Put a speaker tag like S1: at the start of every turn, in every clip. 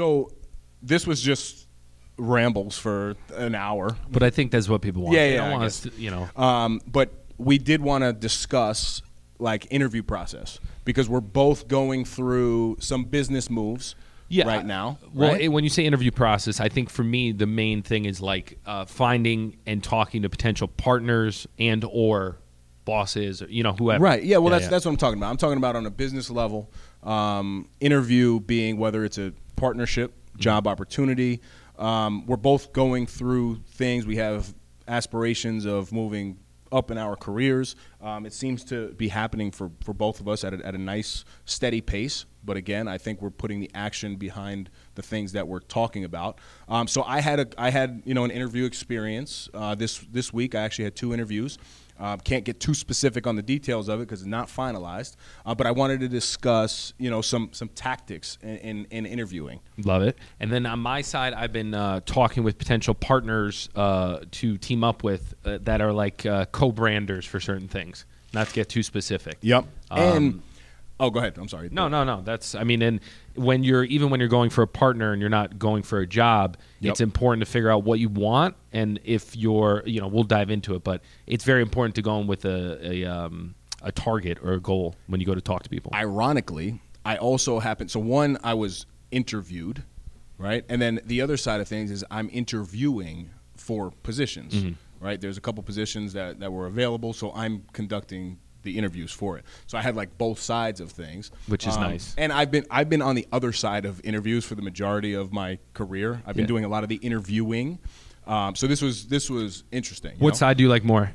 S1: So this was just rambles for an hour.
S2: But I think that's what people want.
S1: Yeah,
S2: They
S1: yeah,
S2: don't
S1: I
S2: want us to, you know.
S1: Um, but we did want to discuss like interview process because we're both going through some business moves
S2: yeah,
S1: right now.
S2: Well,
S1: right?
S2: when you say interview process, I think for me the main thing is like uh, finding and talking to potential partners and or bosses, or, you know, whoever.
S1: Right. Yeah. Well,
S2: Yeah,
S1: that's
S2: yeah.
S1: that's what I'm talking about. I'm talking about on a business level. Um, interview being whether it's a partnership, job opportunity. Um, we're both going through things. We have aspirations of moving up in our careers. Um, it seems to be happening for, for both of us at a, at a nice, steady pace. But again, I think we're putting the action behind the things that we're talking about. Um, so I had a I had you know an interview experience uh, this this week. I actually had two interviews. Uh, can't get too specific on the details of it because it's not finalized. Uh, but I wanted to discuss, you know, some some tactics in, in, in interviewing.
S2: Love it. And then on my side, I've been uh, talking with potential partners uh, to team up with uh, that are like uh, co-branders for certain things. Not to get too specific.
S1: Yep.
S2: Um,
S1: and oh, go ahead. I'm sorry.
S2: No, no, no. That's I mean, and when you're even when you're going for a partner and you're not going for a job,
S1: Yep.
S2: it's important to figure out what you want and if you're, you know, we'll dive into it, but it's very important to go in with a a, um, a target or a goal when you go to talk to people.
S1: Ironically, I also happened. So one, I was interviewed, right, and then the other side of things is I'm interviewing for positions,
S2: Mm-hmm.
S1: right. There's a couple positions that that were available, so I'm conducting the interviews for it. So I had like both sides of things,
S2: Which is
S1: Um,
S2: nice.
S1: And I've been I've been on the other side of interviews for the majority of my career. I've been
S2: Yeah.
S1: doing a lot of the interviewing. Um, so this was this was interesting.
S2: what
S1: know?
S2: side do you like more?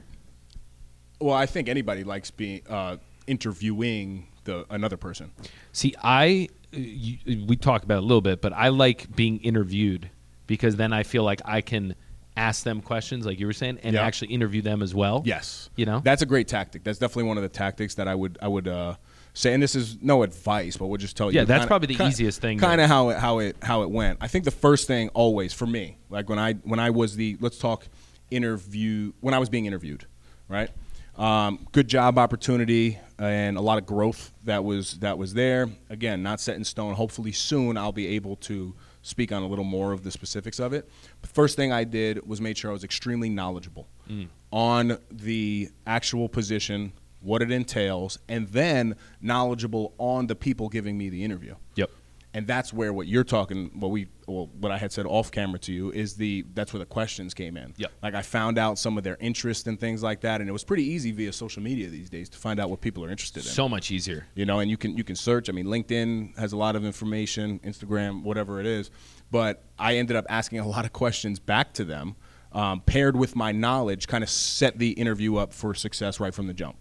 S1: Well, I think anybody likes being uh, interviewing the another person.
S2: See, I you, we talked about it a little bit, but I like being interviewed because then I feel like I can ask them questions, like you were saying, and
S1: Yeah.
S2: actually interview them as well.
S1: Yes,
S2: You know?
S1: that's a great tactic. That's definitely one of the tactics that I would I would uh, say. And this is no advice, but we'll just tell you.
S2: Yeah, that's
S1: kinda-
S2: probably the
S1: kinda-
S2: easiest thing
S1: Kind of how it how it how it went. I think the first thing always for me, like when I when I was the let's talk interview when I was being interviewed, right? Um, good job opportunity and a lot of growth that was that was there. Again, not set in stone. Hopefully soon I'll be able to speak on a little more of the specifics of it. But first thing I did was made sure I was extremely knowledgeable mm. on the actual position, what it entails, and then knowledgeable on the people giving me the interview.
S2: Yep.
S1: And that's where what you're talking, what we, well, what I had said off camera to you is the that's where the questions came in.
S2: Yep.
S1: Like I found out some of their interest and things like that, and it was pretty easy via social media these days to find out what people are interested in
S2: So much easier.
S1: you know and you can you can search i mean linkedin has a lot of information instagram whatever it is but i ended up asking a lot of questions back to them um, paired with my knowledge kind of set the interview up for success right from the jump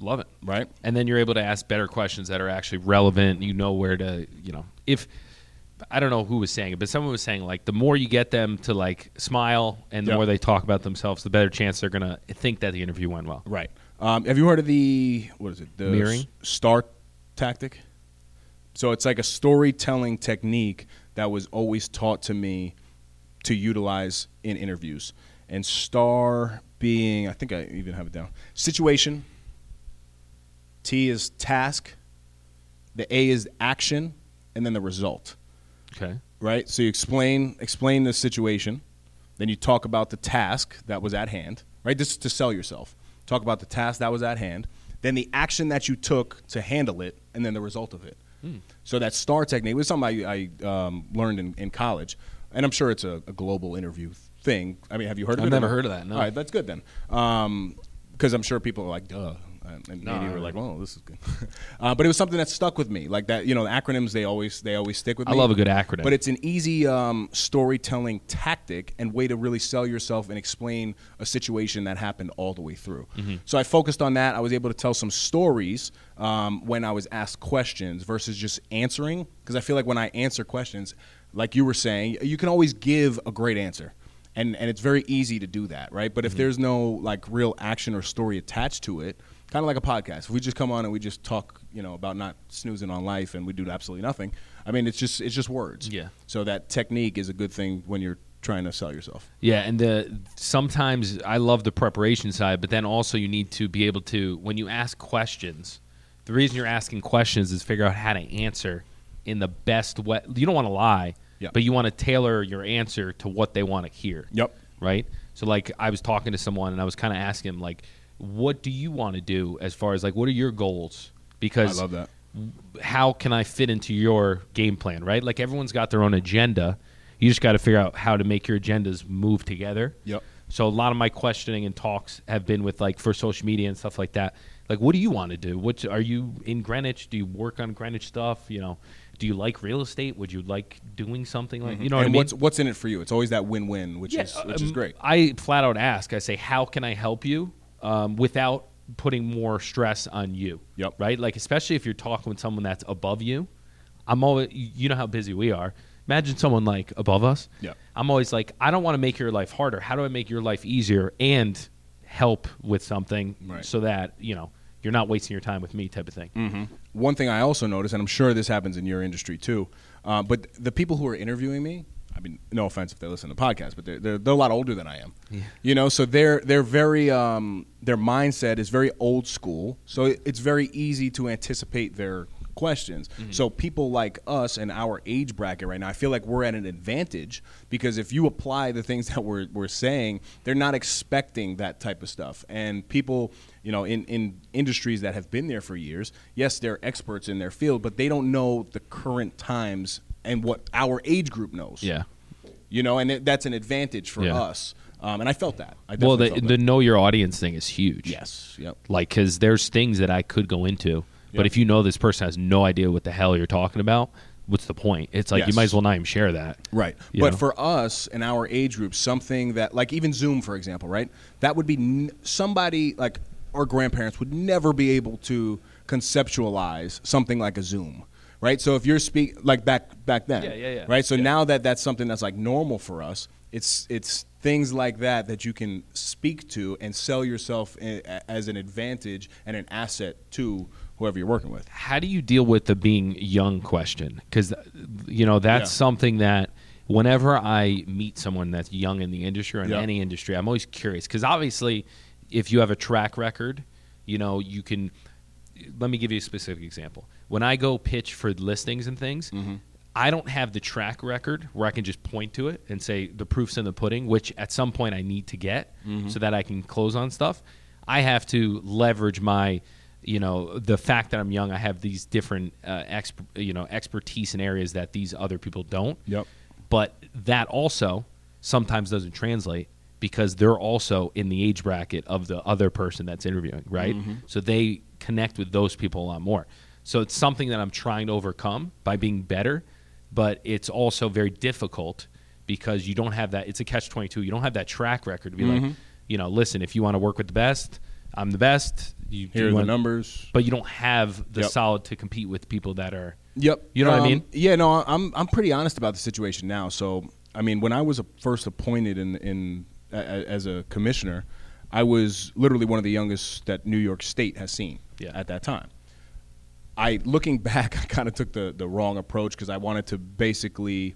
S2: Love it.
S1: right
S2: and then you're able to ask better questions that are actually relevant. You know where to, you know, if I don't know who was saying it, but someone was saying like the more you get them to like smile and the
S1: Yeah.
S2: more they talk about themselves, the better chance they're gonna think that the interview went well.
S1: right um, have you heard of the what is it the
S2: Mirroring?
S1: s- star tactic so it's like a storytelling technique that was always taught to me to utilize in interviews and star being i think i even have it down situation T is task, the A is action, and then the result.
S2: Okay.
S1: Right? So you explain explain the situation, then you talk about the task that was at hand. Right? This is to sell yourself. Talk about the task that was at hand, then the action that you took to handle it, and then the result of it. So that STAR technique was something I, I um, learned in, in college, and I'm sure it's a, a global interview thing. I mean, have you heard of
S2: I've
S1: it? or
S2: never heard of that, no.
S1: All right, that's good then, because I'm sure people are like, "Duh, and,
S2: No,
S1: maybe we're like, "Oh, this is good." uh, but it was something that stuck with me, like that. You know, the acronyms they always they always stick with me.
S2: I love a good acronym.
S1: But it's an easy um, storytelling tactic and way to really sell yourself and explain a situation that happened all the way through.
S2: Mm-hmm.
S1: So I focused on that. I was able to tell some stories um, when I was asked questions versus just answering. Because I feel like when I answer questions, like you were saying, you can always give a great answer. And, and it's very easy to do that, right? But if
S2: Mm-hmm.
S1: there's no like real action or story attached to it, kind of like a podcast. If we just come on and we just talk, you know, about not snoozing on life and we do absolutely nothing, I mean, it's just it's just words.
S2: Yeah.
S1: So that technique is a good thing when you're trying to sell yourself.
S2: Yeah, and the sometimes I love the preparation side, but then also you need to be able to when you ask questions. The reason you're asking questions is figure out how to answer in the best way. You don't want to lie,
S1: Yeah.
S2: but you want to tailor your answer to what they want to hear.
S1: Yep.
S2: Right. So like I was talking to someone and I was kind of asking him like, what do you want to do as far as like what are your goals? Because
S1: I love that.
S2: how can I fit into your game plan, right? Like everyone's got their own agenda. You just got to figure out how to make your agendas move together.
S1: Yep.
S2: So a lot of my questioning and talks have been with like for social media and stuff like that. Like, what do you want to do? What are you in Greenwich? Do you work on Greenwich stuff? You know, do you like real estate? Would you like doing something like you know what I mean?
S1: what's what's in it for you? It's always that win-win, which is which is
S2: um,
S1: great.
S2: I flat out ask. I say, how can I help you um, without putting more stress on you?
S1: Yep.
S2: Right. Like especially if you're talking with someone that's above you. I'm always. You know how busy we are. Imagine someone like above us.
S1: Yep.
S2: I'm always like, I don't want to make your life harder. How do I make your life easier and help with something
S1: Right.
S2: so that you know you're not wasting your time with me, type of thing.
S1: Mm-hmm. One thing I also noticed, and I'm sure this happens in your industry too, uh, but the people who are interviewing me, I mean, no offense if they listen to podcasts, but they're, they're, they're a lot older than I am.
S2: Yeah.
S1: You know, so they're they're very um, their mindset is very old school. So it's very easy to anticipate their questions. So people like us and our age bracket right now, I feel like we're at an advantage because if you apply the things that we're, we're saying, they're not expecting that type of stuff. And people, you know, in, in industries that have been there for years, yes, they're experts in their field, but they don't know the current times and what our age group knows.
S2: Yeah.
S1: You know, and it, that's an advantage for
S2: Yeah.
S1: us. Um, and I felt that. I
S2: Well, the, the know your audience thing is huge.
S1: yes. Yep.
S2: like because there's things that I could go into, but
S1: Yep.
S2: if you know this person has no idea what the hell you're talking about, what's the point? It's like you might as well not even share that.
S1: Right. But
S2: know?
S1: for us in our age group, something that, like even Zoom, for example, right? That would be n- somebody like our grandparents would never be able to conceptualize something like a Zoom. Right, so if you're speak like back back then,
S2: Yeah, yeah, yeah.
S1: right. So
S2: Yeah.
S1: now that that's something that's like normal for us, it's it's things like that that you can speak to and sell yourself eh, i- as an advantage and an asset to whoever you're working with.
S2: How do you deal with the being young question? Because you know that's
S1: Yeah.
S2: something that whenever I meet someone that's young in the industry or in
S1: Yeah.
S2: any industry, I'm always curious. Because obviously, if you have a track record, you know you can. Let me give you a specific example. When I go pitch for listings and things,
S1: Mm-hmm.
S2: I don't have the track record where I can just point to it and say the proof's in the pudding, which at some point I need to get
S1: Mm-hmm.
S2: so that I can close on stuff. I have to leverage my, you know, the fact that I'm young. I have these different, uh, exp- you know, expertise in areas that these other people don't.
S1: Yep.
S2: But that also sometimes doesn't translate because they're also in the age bracket of the other person that's interviewing, right? So they connect with those people a lot more. So it's something that I'm trying to overcome by being better, but it's also very difficult because you don't have that. It's a catch 22. You don't have that track record to be like, you know, listen, if you want to work with the best, I'm the best. You,
S1: Here are the numbers.
S2: But you don't have the
S1: Yep.
S2: solid to compete with people that are.
S1: Yep.
S2: You know what I
S1: Um,
S2: mean?
S1: Yeah, no, I'm I'm pretty honest about the situation now. So, I mean, when I was first appointed in in as a commissioner, I was literally one of the youngest that New York State has seen
S2: Yeah.
S1: at that time. I looking back, I kind of took the the wrong approach because I wanted to basically,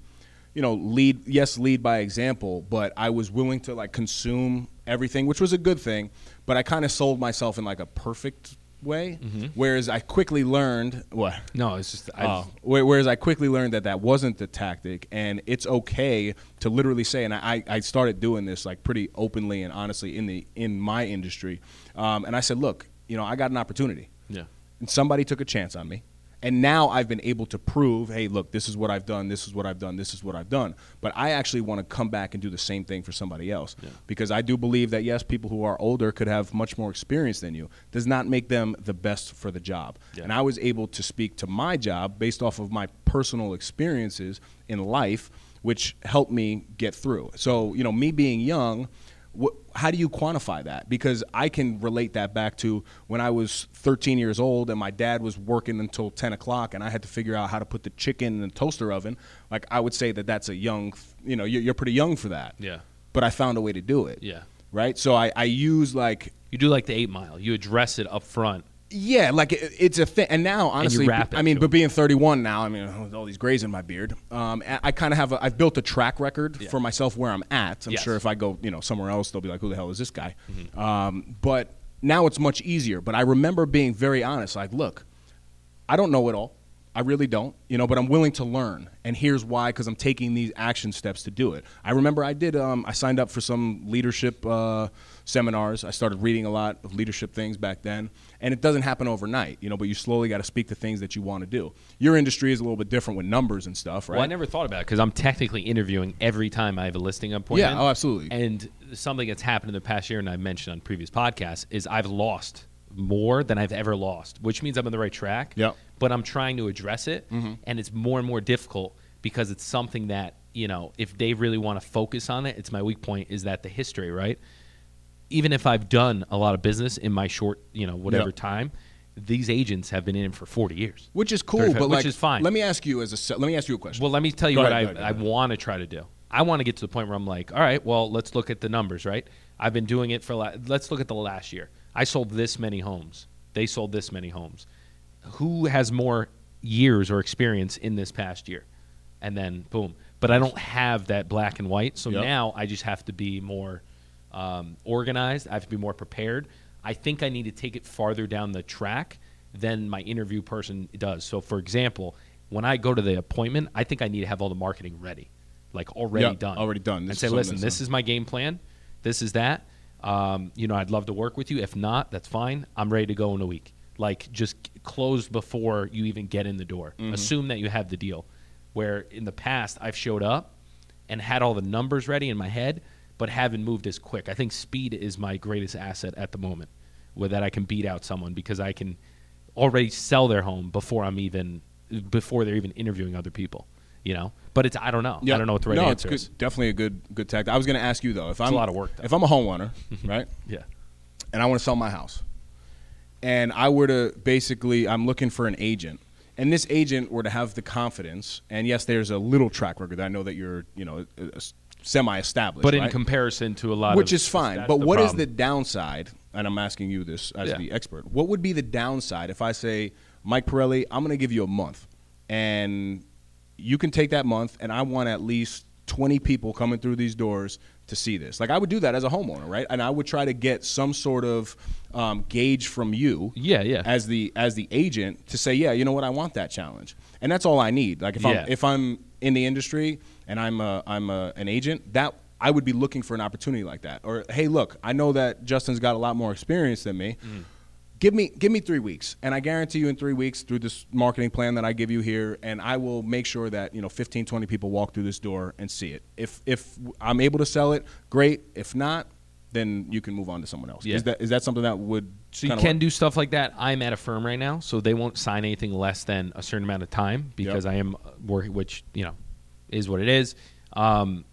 S1: you know, lead. Yes, lead by example, but I was willing to like consume everything, which was a good thing. But I kind of sold myself in like a perfect way, whereas I quickly learned what.
S2: No, it's just.
S1: Oh. Whereas I quickly learned that that wasn't the tactic, and it's okay to literally say. And I, I started doing this like pretty openly and honestly in the in my industry. Um, and I said, look, you know, I got an opportunity,
S2: Yeah.
S1: and somebody took a chance on me, And now I've been able to prove, hey, look, this is what I've done, this is what I've done, this is what I've done. But I actually want to come back and do the same thing for somebody else. Because I do believe that, yes, people who are older could have much more experience than you, does not make them the best for the job.
S2: Yeah.
S1: And I was able to speak to my job based off of my personal experiences in life, which helped me get through. So, you know, me being young, wh- how do you quantify that? Because I can relate that back to when I was 13 years old and my dad was working until 10 o'clock and I had to figure out how to put the chicken in the toaster oven. Like, I would say that that's a young, you know, you're, you're pretty young for that.
S2: Yeah.
S1: But I found a way to do it.
S2: Yeah.
S1: Right? So I, I use like
S2: You do like the eight mile. You address it up front.
S1: Yeah, like it, it's a thing. And now, honestly,
S2: it
S1: I mean, but being 31 now, I mean, with all these grays in my beard, um, I, I kind of have a, I've built a track record
S2: Yeah.
S1: for myself where I'm at. I'm
S2: Yes.
S1: sure if I go, you know, somewhere else, they'll be like, who the hell is this guy?
S2: Mm-hmm.
S1: Um, but now it's much easier. But I remember being very honest, like, look, I don't know it all. I really don't, you know, but I'm willing to learn. And here's why because I'm taking these action steps to do it. I remember I did, um, I signed up for some leadership uh, seminars. I started reading a lot of leadership things back then. And it doesn't happen overnight, you know, but you slowly got to speak the things that you want to do. Your industry is a little bit different with numbers and stuff, right?
S2: Well, I never thought about it because I'm technically interviewing every time I have a listing appointment.
S1: Yeah, oh, absolutely.
S2: And something that's happened in the past year, and I mentioned on previous podcasts, is I've lost more than I've ever lost, which means I'm on the right track.
S1: Yeah.
S2: But I'm trying to address it, mm-hmm. and it's more and more difficult because it's something that you know, if they really want to focus on it, it's my weak point. Is that the history, right? Even if I've done a lot of business in my short, you know, whatever
S1: Yep.
S2: time, these agents have been in for 40 years.
S1: which is cool,
S2: 35,
S1: but
S2: which
S1: like,
S2: is fine.
S1: Let me ask you as a let me ask you a question.
S2: Well, let me tell you
S1: Go
S2: what
S1: ahead,
S2: I,
S1: ahead,
S2: I want to try to do. I want to get to the point where I'm like, all right, well, let's look at the numbers, right? I've been doing it for, la- let's look at the last year. I sold this many homes. They sold this many homes. Who has more years or experience in this past year? And then boom. But I don't have that black and white. So
S1: Yep.
S2: now I just have to be more um, organized. I have to be more prepared. I think I need to take it farther down the track than my interview person does. So, for example, when I go to the appointment, I think I need to have all the marketing ready, like already
S1: Yeah,
S2: done.
S1: already done. This
S2: and say, listen, this
S1: done."
S2: is my game plan. This is that. Um, you know, I'd love to work with you. If not, that's fine. I'm ready to go in a week. Like, just close before you even get in the door.
S1: Mm-hmm.
S2: Assume that you have the deal. Where in the past, I've showed up and had all the numbers ready in my head, but haven't moved as quick. I think speed is my greatest asset at the moment, where that I can beat out someone because I can already sell their home before I'm even before they're even interviewing other people. You know, but it's I don't know. I don't know what the right
S1: no,
S2: answer
S1: it's
S2: is.
S1: good, definitely a good good tactic. I was going to ask you though, if I'm
S2: a lot of work, though.
S1: if I'm a homeowner, right,
S2: Yeah.
S1: and I want to sell my house, and I were to basically, I'm looking for an agent, and this agent were to have the confidence, and yes, there's a little track record. I know that you're, you know, semi established,
S2: But in
S1: right?
S2: comparison to a lot
S1: which
S2: of
S1: is fine. But what is
S2: problem.
S1: the downside? And I'm asking you this as
S2: Yeah.
S1: the expert. What would be the downside if I say, Mike Pirelli, I'm going to give you a month, and you can take that month, and I want at least 20 people coming through these doors to see this. Like I would do that as a homeowner, right? And I would try to get some sort of um, gauge from you,
S2: Yeah, yeah.
S1: as the as the agent to say, yeah, you know what, I want that challenge, and that's all I need. Like if
S2: Yeah.
S1: I'm if I'm in the industry and I'm a, I'm a, an agent, that I would be looking for an opportunity like that. Or hey, look, I know that Justin's got a lot more experience than me.
S2: Mm.
S1: Give me give me three weeks, and I guarantee you in three weeks through this marketing plan that I give you here, and I will make sure that you know 15, 20 people walk through this door and see it. If if I'm able to sell it, great. If not, then you can move on to someone else.
S2: Yeah.
S1: Is that is that something that would
S2: So you can
S1: work?
S2: do stuff like that. I'm at a firm right now, so they won't sign anything less than a certain amount of time because I am working, which you know is what it is. Um,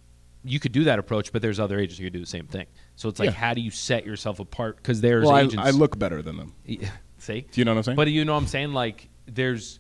S2: you could do that approach, but there's other agents who could do the same thing. So it's like,
S1: Yeah.
S2: how do you set yourself apart? Because there's
S1: Well, I,
S2: agents.
S1: I look better than them.
S2: See,
S1: Do you know what I'm saying?
S2: But you know what I'm saying? Like, there's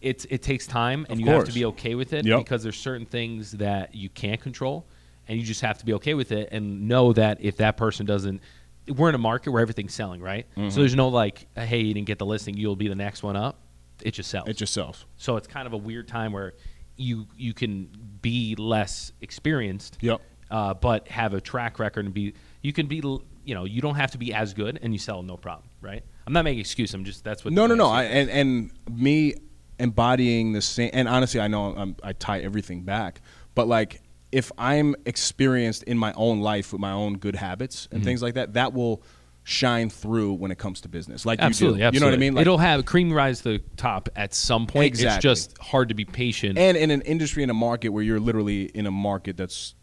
S2: it's it takes time, and
S1: Of
S2: you have to
S1: course.
S2: be okay with it
S1: Yep.
S2: because there's certain things that you can't control, and you just have to be okay with it and know that if that person doesn't. We're in a market where everything's selling, right?
S1: Mm-hmm.
S2: So there's no like, hey, you didn't get the listing, you'll be the next one up. It just sells.
S1: It just sells.
S2: so it's kind of a weird time where you you can be less experienced,
S1: Yep.
S2: uh, but have a track record and be you can be you know you don't have to be as good and you sell no problem, right? I'm not making excuse. I'm just that's what
S1: No, no, no. I, and and me embodying the same. And honestly, I know I'm, I tie everything back, but like if I'm experienced in my own life with my own good habits
S2: Mm-hmm.
S1: and things like that, that will shine through when it comes to business. Like
S2: absolutely,
S1: you do.
S2: absolutely.
S1: You know what I mean? Like,
S2: It'll have cream rise to the top at some point. It's just hard to be patient.
S1: and in an industry in a market where you're literally in a market that's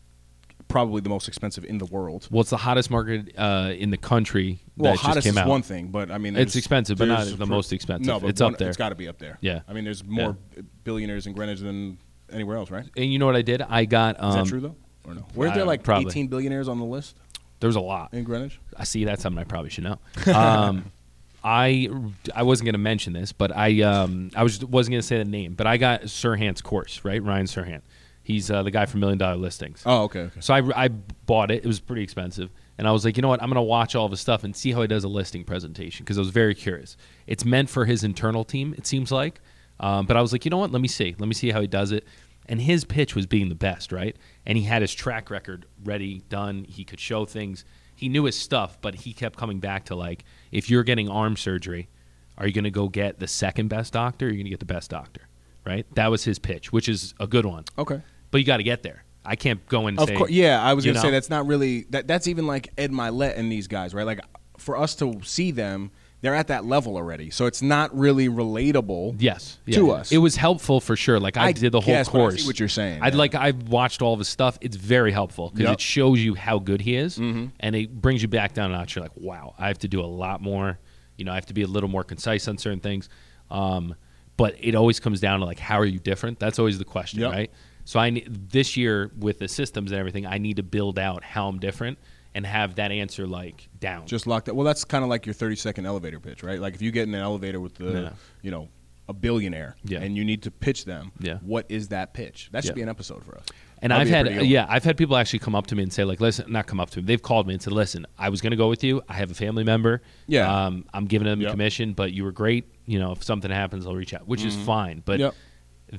S1: probably the most expensive in the world.
S2: well, it's the hottest market uh, in the country
S1: Well,
S2: that just
S1: hottest is
S2: out.
S1: one thing, but I mean,
S2: It's expensive, but not the most expensive.
S1: No, but
S2: It's
S1: one-
S2: up there.
S1: It's got to be up there.
S2: Yeah.
S1: I mean, there's more billionaires in Greenwich than anywhere else, right?
S2: And you know what I did? I got. Um,
S1: that true though, or no? Weren't there like
S2: probably.
S1: 18 billionaires on the list
S2: There was a lot.
S1: in Greenwich?
S2: I see that's something I probably should know. Um, I I wasn't going to mention this, but I um, I was wasn't going to say the name, but I got Serhant's course, right? Ryan Serhant. He's uh, the guy from Million Dollar Listings.
S1: Oh, okay, okay.
S2: So I, I bought it. It was pretty expensive. And I was like, you know what? I'm going to watch all of his stuff and see how he does a listing presentation because I was very curious. It's meant for his internal team, it seems like. Um, but I was like, you know what? Let me see. Let me see how he does it. And his pitch was being the best, right? And he had his track record ready, done. He could show things. He knew his stuff, but he kept coming back to like, if you're getting arm surgery, are you going to go get the second best doctor or are you going to get the best doctor? Right? That was his pitch, which is a good one.
S1: Okay.
S2: But you got to get there. I can't go in and
S1: Of
S2: say,
S1: course, yeah. I was gonna say that's not really that. That's even like Ed Mylett and these guys, right? Like for us to see them, they're at that level already. So it's not really relatable.
S2: Yes, yeah,
S1: to
S2: yeah.
S1: us.
S2: It was helpful for sure. Like I,
S1: I
S2: did the whole
S1: guess,
S2: course.
S1: see what you're saying,
S2: I'd
S1: yeah.
S2: like I've watched all of his stuff. It's very helpful because
S1: Yep. Mm-hmm.
S2: it shows you how good he is, and it brings you back down a notch. You're like, wow, I have to do a lot more. You know, I have to be a little more concise on certain things. Um, but it always comes down to like, how are you different? That's always the question,
S1: Yep.
S2: right? So I this year with the systems and everything, I need to build out how I'm different and have that answer like down.
S1: Just locked up. Well, that's kind of like your 30 second elevator pitch, right? Like if you get in an elevator with the, you know, a billionaire,
S2: Yeah.
S1: and you need to pitch them.
S2: Yeah.
S1: What is that pitch? That should
S2: Yeah.
S1: be an episode for us.
S2: And
S1: That'd
S2: I've had
S1: pretty good one.
S2: yeah, I've had people actually come up to me and say like, listen, not come up to me. They've called me and said, listen, I was going to go with you. I have a family member.
S1: Yeah.
S2: um, I'm giving them
S1: Yep.
S2: a commission, but you were great. You know, if something happens, I'll reach out, which is fine. But
S1: Mm-hmm. Yep.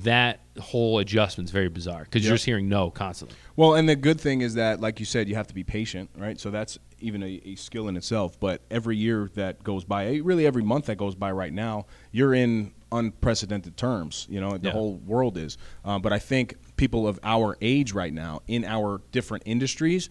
S2: That whole adjustment is very bizarre because you're just hearing no constantly.
S1: Well, and the good thing is that, like you said, you have to be patient, right? So that's even a, a skill in itself. But every year that goes by, eh, really every month that goes by right now, you're in unprecedented terms. You know, the
S2: Yeah.
S1: whole world is. Um, but I think people of our age right now, in our different industries,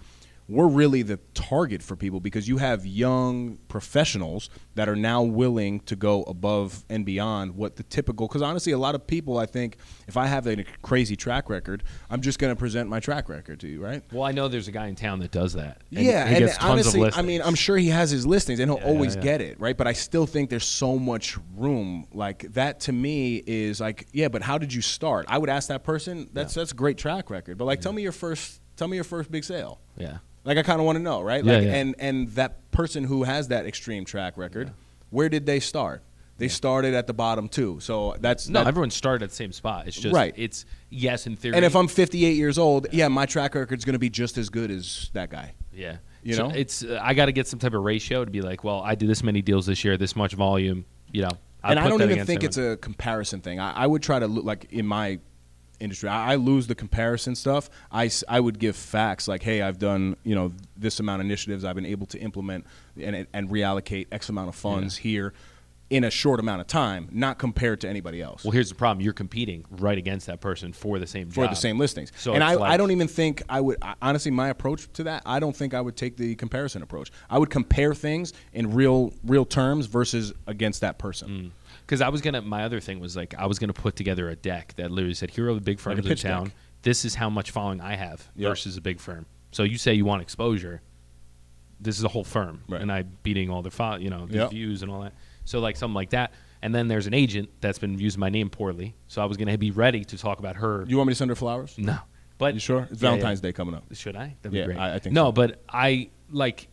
S1: we're really the target for people because you have young professionals that are now willing to go above and beyond what the typical because honestly a lot of people i think if i have a crazy track record i'm just going to present my track record to you right
S2: Well, I know there's a guy in town that does that. and
S1: yeah,
S2: he
S1: and
S2: tons
S1: honestly,
S2: of
S1: I mean, I'm sure he has his listings, and he'll
S2: Yeah,
S1: always
S2: yeah.
S1: get it, right? But I still think there's so much room. Like that to me is like, yeah, but how did you start? I would ask that person. That's that's a great track record, but like, tell me your first, tell me your first big sale.
S2: yeah.
S1: Like I kind of want to know, right?
S2: Yeah,
S1: Like,
S2: yeah.
S1: and and that person who has that extreme track record, where did they start? They started at the bottom too. So that's
S2: No,
S1: that-
S2: everyone started at the same spot. It's just
S1: Right.
S2: It's yes in theory.
S1: And if I'm 58 years old, yeah, my track record's going to be just as good as that guy.
S2: Yeah.
S1: You
S2: So
S1: know?
S2: it's uh, I got to get some type of ratio to be like, well, I did this many deals this year, this much volume. You know, I'll
S1: and I don't even think it's a comparison thing. I, I would try to look like in my industry. I, I lose the comparison stuff. I, I would give facts like, hey, I've done you know this amount of initiatives. I've been able to implement and and reallocate X amount of funds here in a short amount of time, not compared to anybody else.
S2: Well, here's the problem: you're competing right against that person for the same
S1: for
S2: job.
S1: the same listings.
S2: So
S1: and I,
S2: like-
S1: I don't even think I would I- honestly my approach to that. I don't think I would take the comparison approach. I would compare things in real real terms versus against that person. Mm.
S2: Because I was gonna, my other thing was like I was gonna put together a deck that literally said, "Here are the big firms in
S1: pitch
S2: town.
S1: deck.
S2: This is how much following I have
S1: Yep.
S2: versus a big firm." So you say you want exposure. This is a whole firm,
S1: Right.
S2: and I beating all their fo- you know, the
S1: Yep.
S2: views and all that. So like something like that. And then there's an agent that's been using my name poorly, so I was gonna be ready to talk about her.
S1: You want me to send her flowers?
S2: no, but
S1: You sure? It's
S2: Yeah, yeah.
S1: Valentine's Day coming up.
S2: Should I? That'd
S1: Yeah,
S2: be great.
S1: I- I think
S2: no,
S1: so.
S2: but I like.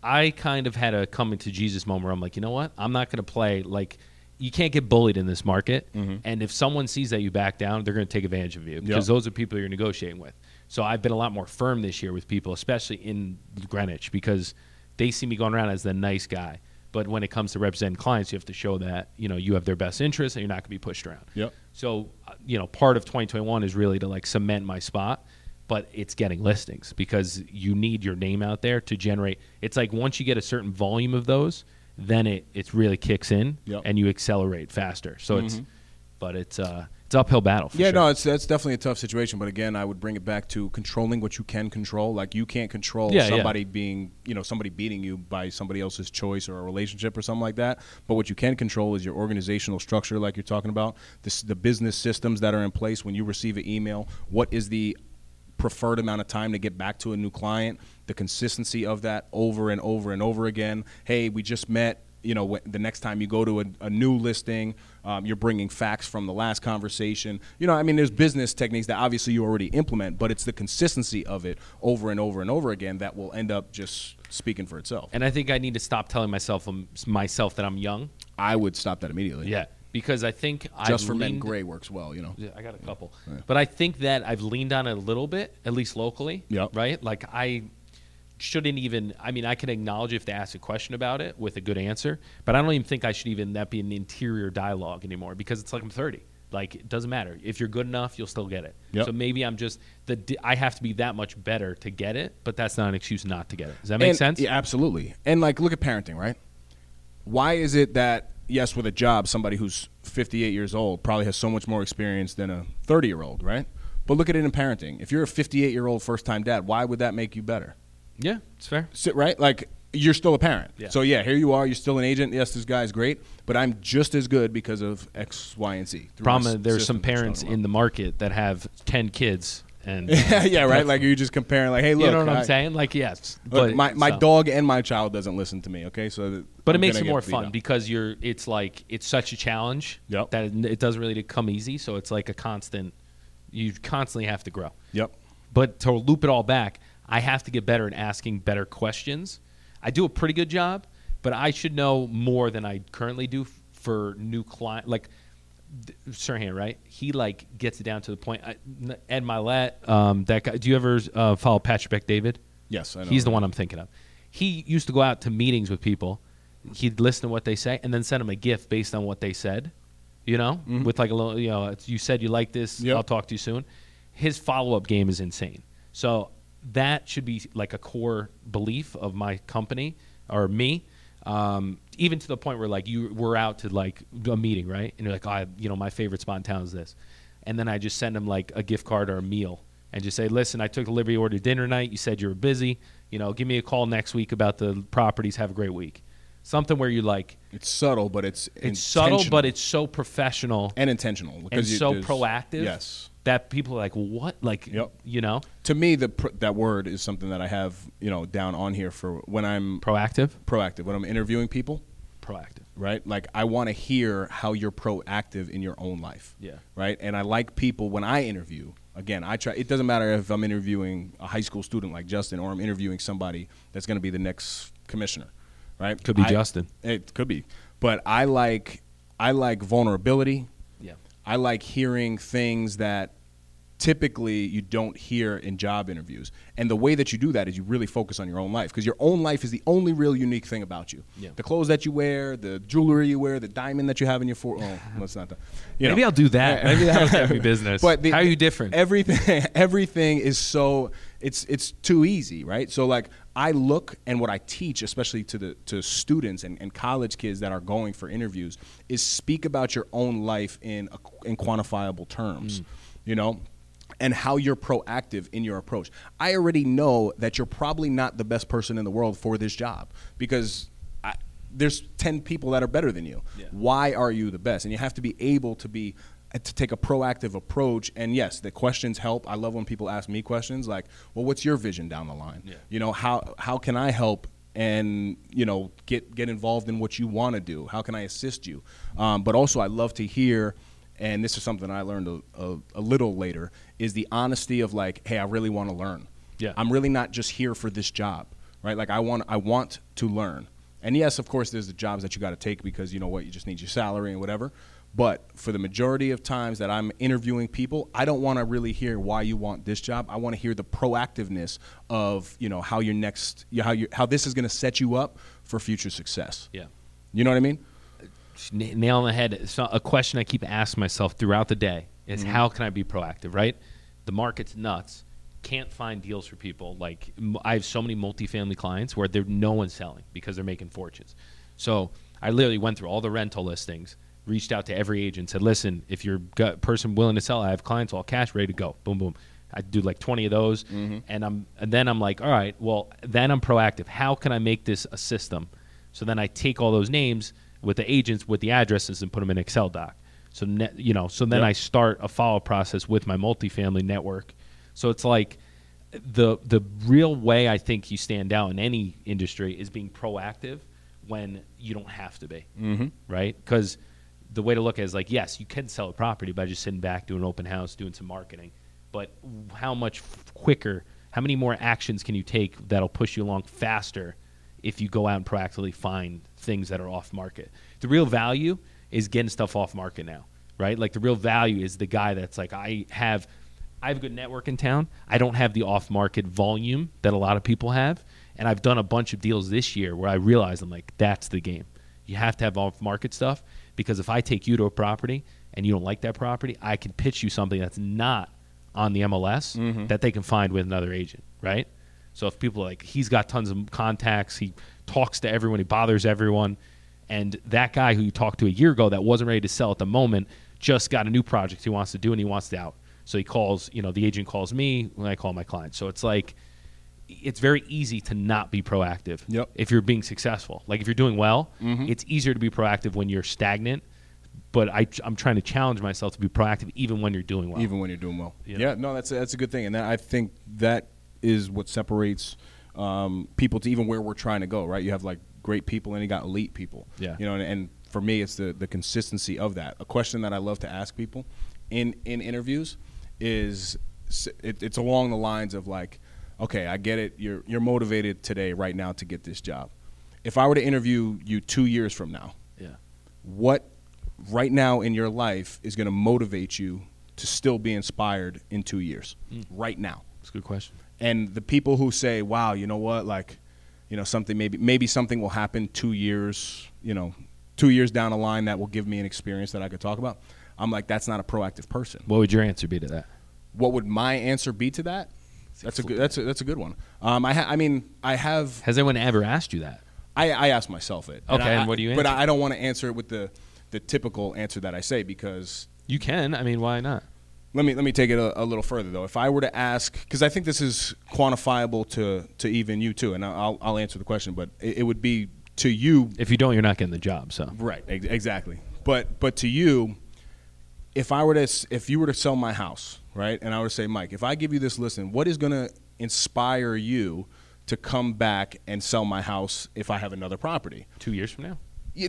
S2: I kind of had a coming to Jesus moment where I'm like, you know what? I'm not going to play like. You can't get bullied in this market,
S1: Mm-hmm.
S2: and if someone sees that you back down, they're going to take advantage of you because
S1: Yep.
S2: those are people you're negotiating with. So I've been a lot more firm this year with people, especially in Greenwich, because they see me going around as the nice guy. But when it comes to representing clients, you have to show that you know you have their best interests and you're not going to be pushed around.
S1: Yep.
S2: So, uh, you know, part of 2021 is really to like cement my spot, but it's getting listings because you need your name out there to generate. It's like once you get a certain volume of those, then it it really kicks in
S1: Yep.
S2: and you accelerate faster. So it's, but it's uh, it's uphill battle. For
S1: Yeah,
S2: sure.
S1: no, it's that's definitely a tough situation. But again, I would bring it back to controlling what you can control. Like you can't control
S2: Yeah, yeah.
S1: somebody being, you know, somebody beating you by somebody else's choice or a relationship or something like that. But what you can control is your organizational structure, like you're talking about, this, the business systems that are in place. When you receive an email, what is the preferred amount of time to get back to a new client, the consistency of that over and over and over again. Hey, we just met. You know, the next time you go to a, a new listing, um, you're bringing facts from the last conversation. You know, I mean, there's business techniques that obviously you already implement, but it's the consistency of it over and over and over again that will end up just speaking for itself.
S2: And I think I need to stop telling myself um, myself that I'm young.
S1: I would stop that immediately.
S2: Yeah, because I think
S1: just
S2: I've
S1: for men, gray works well. You know.
S2: Yeah, I got a couple. But I think that I've leaned on it a little bit, at least locally.
S1: Yeah,
S2: Right? Like I shouldn't even I mean I can acknowledge if they ask a question about it with a good answer, but I don't even think I should even that be an interior dialogue anymore because it's like I'm 30. Like it doesn't matter. If you're good enough, you'll still get it.
S1: Yep.
S2: So maybe I'm just the I have to be that much better to get it, but that's not an excuse not to get it. Does that make
S1: And-
S2: sense?
S1: Yeah, absolutely. And like, look at parenting, right? Why is it that yes, with a job, somebody who's 58 years old probably has so much more experience than a 30 year old, right? But look at it in parenting. If you're a 58 year old first time dad, why would that make you better?
S2: Yeah, it's fair.
S1: Sit right, like you're still a parent.
S2: Yeah.
S1: So yeah, here you are. You're still an agent. Yes, this guy's great, but I'm just as good because of X, Y, and Z.
S2: Problem there's some parents in the market that have 10 kids and
S1: yeah, yeah, right. Like you're just comparing, like, hey, look,
S2: you know what
S1: I-
S2: I'm saying? Like yes,
S1: look,
S2: but
S1: my my
S2: so.
S1: dog and my child doesn't listen to me. Okay, so
S2: But
S1: I'm
S2: it makes it more fun
S1: up.
S2: because you're. It's like it's such a challenge
S1: Yep.
S2: that it, it doesn't really come easy. So it's like a constant. You constantly have to grow.
S1: Yep.
S2: But to loop it all back, I have to get better at asking better questions. I do a pretty good job, but I should know more than I currently do for new client. Like Serhant, right? He like gets it down to the point. I, Ed Mylett, um, that guy. Do you ever uh, follow Patrick Bet-David?
S1: Yes, I know.
S2: He's the one I'm thinking of. He used to go out to meetings with people. He'd listen to what they say and then send them a gift based on what they said. You know, with like a little, you know, you said you like this.
S1: Yep.
S2: I'll talk to you soon. His follow up game is insane. So that should be like a core belief of my company or me. Um, even to the point where like you we're out to like a meeting, right? And you're like, oh, I, you know, my favorite spot in town is this, and then I just send them like a gift card or a meal, and just say, listen, I took the liberty to order dinner tonight. You said you were busy. You know, give me a call next week about the properties. Have a great week. Something where you like
S1: It's subtle, but it's
S2: it's subtle, but it's so professional
S1: and intentional
S2: and
S1: you-
S2: so proactive.
S1: Yes,
S2: that people are like, what? Like,
S1: Yep.
S2: you know,
S1: to me, the pr- that word is something that I have you know down on here for when I'm
S2: proactive,
S1: proactive when I'm interviewing people.
S2: Proactive.
S1: Right, like I want to hear how you're proactive in your own life.
S2: Yeah.
S1: Right, and I like people when I interview. Again, I try. It doesn't matter if I'm interviewing a high school student like Justin or I'm interviewing somebody that's going to be the next commissioner. Right,
S2: Could be
S1: I-
S2: Justin.
S1: It could be, but I like I like vulnerability.
S2: Yeah.
S1: I like hearing things that typically you don't hear in job interviews. And the way that you do that is you really focus on your own life because your own life is the only real unique thing about you.
S2: Yeah.
S1: The clothes that you wear, the jewelry you wear, the diamond that you have in your for oh, that's not that. You
S2: Maybe
S1: know.
S2: I'll do that. Maybe that'll get me business.
S1: But the-
S2: How are you different?
S1: Everything everything is so it's it's too easy, right? So like I look and what I teach, especially to the to students and, and college kids that are going for interviews, is speak about your own life in a, in quantifiable terms. Mm. You know? And how you're proactive in your approach. I already know that you're probably not the best person in the world for this job because I, there's 10 people that are better than you.
S2: Yeah.
S1: Why are you the best? And you have to be able to be to take a proactive approach. And yes, the questions help. I love when people ask me questions like, "Well, what's your vision down the line?
S2: Yeah.
S1: You know, how how can I help?" And you know, get get involved in what you want to do. How can I assist you? Um, but also, I love to hear, and this is something I learned a, a, a little later, is the honesty of like, hey, I really want to learn.
S2: Yeah.
S1: I'm really not just here for this job, right? Like I want I want to learn. And yes, of course, there's the jobs that you got to take because you know what, you just need your salary and whatever. But for the majority of times that I'm interviewing people, I don't want to really hear why you want this job. I want to hear the proactiveness of you know how your next how you how this is going to set you up for future success.
S2: yeah.
S1: You know what I mean?
S2: Nail on the head. It's not a question I keep asking myself throughout the day is
S1: Mm-hmm.
S2: how can I be proactive, right? The market's nuts. Can't find deals for people. Like I have so many multifamily clients where there no one's selling because they're making fortunes. So I literally went through all the rental listings, reached out to every agent, said, "Listen, if you're a person willing to sell, I have clients all cash, ready to go. Boom, boom." I do like 20 of those,
S1: Mm-hmm.
S2: and I'm and then I'm like, all right, well, then I'm proactive. How can I make this a system? So then I take all those names with the agents with the addresses and put them in Excel doc. So ne- you know, so then
S1: Yep.
S2: I start a follow process with my multifamily network. So it's like the the real way I think you stand out in any industry is being proactive when you don't have to be, mm-hmm. right? Because the way to look at it is like, yes, you can sell a property by just sitting back, doing an open house, doing some marketing, but how much quicker, how many more actions can you take that'll push you along faster if you go out and proactively find things that are off market? The real value is getting stuff off market now, right? Like the real value is the guy that's like, I have. I have a good network in town. I don't have the off market volume that a lot of people have. And I've done a bunch of deals this year where I realized I'm like, that's the game. You have to have off market stuff because if I take you to a property and you don't like that property, I can pitch you something that's not on the MLS mm-hmm. that they can find with another agent, right? So if people are like, he's got tons of contacts, he talks to everyone, he bothers everyone, and that guy who you talked to a year ago that wasn't ready to sell at the moment just got a new project he wants to do and he wants to out. So he calls, you know, the agent calls me when I call my client. So it's like, it's very easy to not be proactive
S1: Yep.
S2: if you're being successful. Like if you're doing well, mm-hmm. it's easier to be proactive when you're stagnant. But I, I'm trying to challenge myself to be proactive even when you're doing well.
S1: even when you're doing well.
S2: Yeah.
S1: Yeah, no, that's a, that's a good thing, and that, I think that is what separates um, people to even where we're trying to go. Right? You have like great people, and you got elite people.
S2: Yeah.
S1: You know, and, and for me, it's the the consistency of that. A question that I love to ask people in in interviews is it, it's along the lines of like, okay, I get it. You're you're motivated today, right now, to get this job. If I were to interview you two years from now,
S2: yeah.
S1: what right now in your life is going to motivate you to still be inspired in two years right now
S2: That's a good question.
S1: And the people who say wow you know what like you know something maybe maybe something will happen two years you know two years down the line that will give me an experience that i could talk about i'm like that's not a proactive person
S2: What would your answer be to that?
S1: what would my answer be to that that's a good that's a, that's a good one um, I, ha- I mean i have
S2: Has anyone ever asked you that?
S1: I, I ask myself it.
S2: Okay,
S1: I,
S2: and what do you
S1: But? I, I don't want to answer it with the, the typical answer that I say because
S2: You can. I mean, why not?
S1: Let me let me take it a, a little further though. If I were to ask, because I think this is quantifiable to to even you too, and I'll I'll answer the question, but it, it would be to you,
S2: If you don't, you're not getting the job. So
S1: right? Ex- exactly. But but to you, if I were to if you were to sell my house, right, and I were to say, Mike, if I give you this listen, what is going to inspire you to come back and sell my house if I have another property?
S2: two years from now,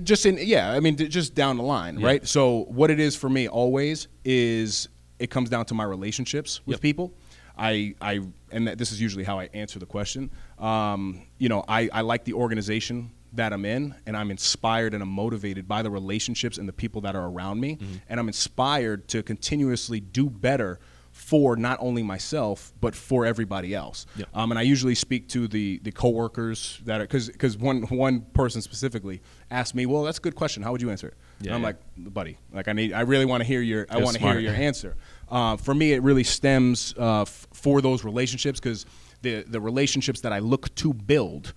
S1: just in yeah i mean just down the line
S2: Yeah.
S1: right so what it is for me always is it comes down to my relationships with
S2: Yep.
S1: people i i and that, this is usually how i answer the question um, you know I, I like the organization that i'm in and i'm inspired and i'm motivated by the relationships and the people that are around me
S2: Mm-hmm.
S1: and i'm inspired to continuously do better for not only myself but for everybody else
S2: Yep.
S1: um, and I usually speak to the the coworkers that are because because one one person specifically asked me, well, that's a good question. How would you answer it?
S2: Yeah,
S1: and I'm
S2: yeah.
S1: like, buddy, like I need, I really want to hear your, I want to hear your answer. Uh, for me, it really stems uh, f- for those relationships because the the relationships that I look to build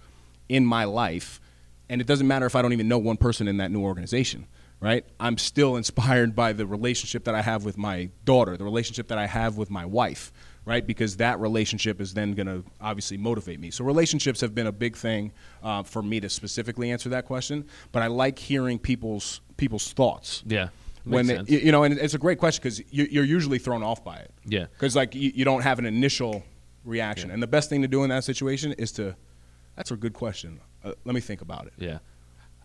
S1: in my life, and it doesn't matter if I don't even know one person in that new organization. Right, I'm still inspired by the relationship that I have with my daughter, the relationship that I have with my wife, right? Because that relationship is then going to obviously motivate me. So relationships have been a big thing uh, for me to specifically answer that question. But I like hearing people's people's thoughts.
S2: yeah,
S1: When they, you know, and it's a great question because you, you're usually thrown off by it.
S2: Yeah.
S1: Because like you, don't have an initial reaction, and the best thing to do in that situation is to, that's a good question. Uh, let me think about it.
S2: Yeah.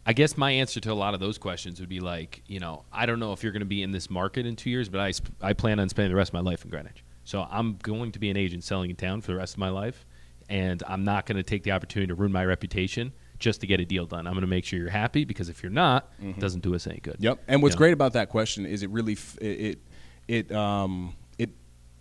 S2: I guess my answer to a lot of those questions would be like, you know, I don't know if you're going to be in this market in two years, but I, sp- I plan on spending the rest of my life in Greenwich. So I'm going to be an agent selling in town for the rest of my life, and I'm not going to take the opportunity to ruin my reputation just to get a deal done. I'm going to make sure you're happy because if you're not, it doesn't do us any good.
S1: Mm-hmm. Yep. And what's
S2: Yeah.
S1: great about that question is it really f- it it it, um, it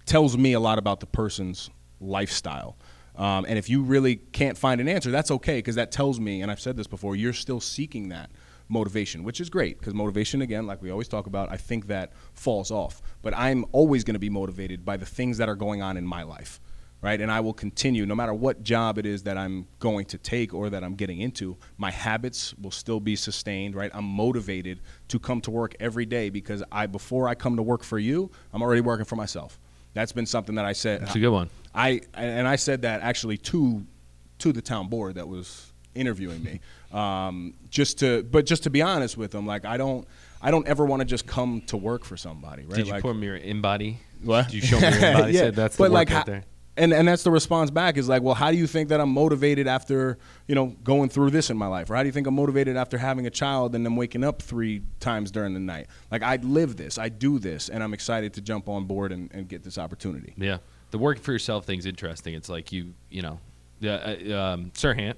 S1: tells me a lot about the person's lifestyle. Um, and if you really can't find an answer, that's okay because that tells me, and I've said this before, you're still seeking that motivation, which is great because motivation, again, like we always talk about, I think that falls off. But I'm always going to be motivated by the things that are going on in my life. right? And I will continue no matter what job it is that I'm going to take or that I'm getting into. My habits will still be sustained, right? I'm motivated to come to work every day because I before I come to work for you, I'm already working for myself. That's been something that I said.
S2: That's a good one.
S1: I and I said that actually to to the town board that was interviewing me, um, just to but just to be honest with them, like I don't I don't ever want to just come to work for somebody, right?
S2: Did you
S1: like,
S2: put me your in body?
S1: What?
S2: Did you show me your in body?
S1: yeah,
S2: Said that's the
S1: but
S2: work
S1: like,
S2: right there.
S1: and and that's the response back is like, well, how do you think that I'm motivated after you know going through this in my life, or how do you think I'm motivated after having a child and then waking up three times during the night? Like I live this, I do this, and I'm excited to jump on board and, and get this opportunity.
S2: Yeah, the working for yourself thing's interesting. It's like you, you know, the uh, um, Sirhan,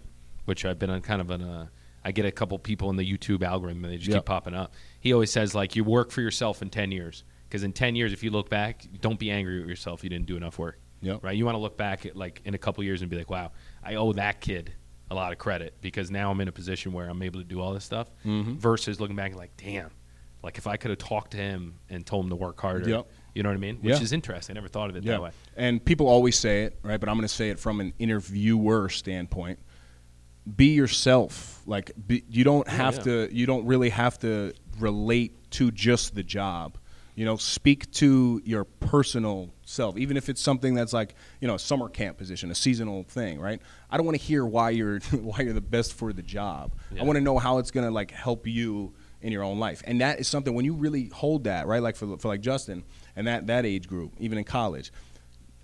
S2: which I've been on kind of an. Uh, I get a couple people in the YouTube algorithm and they just
S1: Yep.
S2: keep popping up. He always says like you work for yourself in ten years because in ten years if you look back, don't be angry with yourself. You didn't do enough work.
S1: Yep.
S2: Right. You want to look back at like in a couple years and be like, wow, I owe that kid a lot of credit because now I'm in a position where I'm able to do all this stuff.
S1: Mm-hmm.
S2: Versus looking back and like, damn, like if I could have talked to him and told him to work harder.
S1: Yep.
S2: You know what I mean? Which
S1: Yeah.
S2: is interesting. I never thought of it that way.
S1: And people always say it, right? But I'm going to say it from an interviewer standpoint. Be yourself. Like be, you don't have
S2: yeah.
S1: to. You don't really have to relate to just the job. You know, speak to your personal self, even if it's something that's like you know a summer camp position, a seasonal thing, right? I don't want to hear why you're why you're the best for the job.
S2: Yeah.
S1: I want to know how it's going to like help you in your own life, and that is something when you really hold that, right? Like for for like Justin and that that age group, even in college,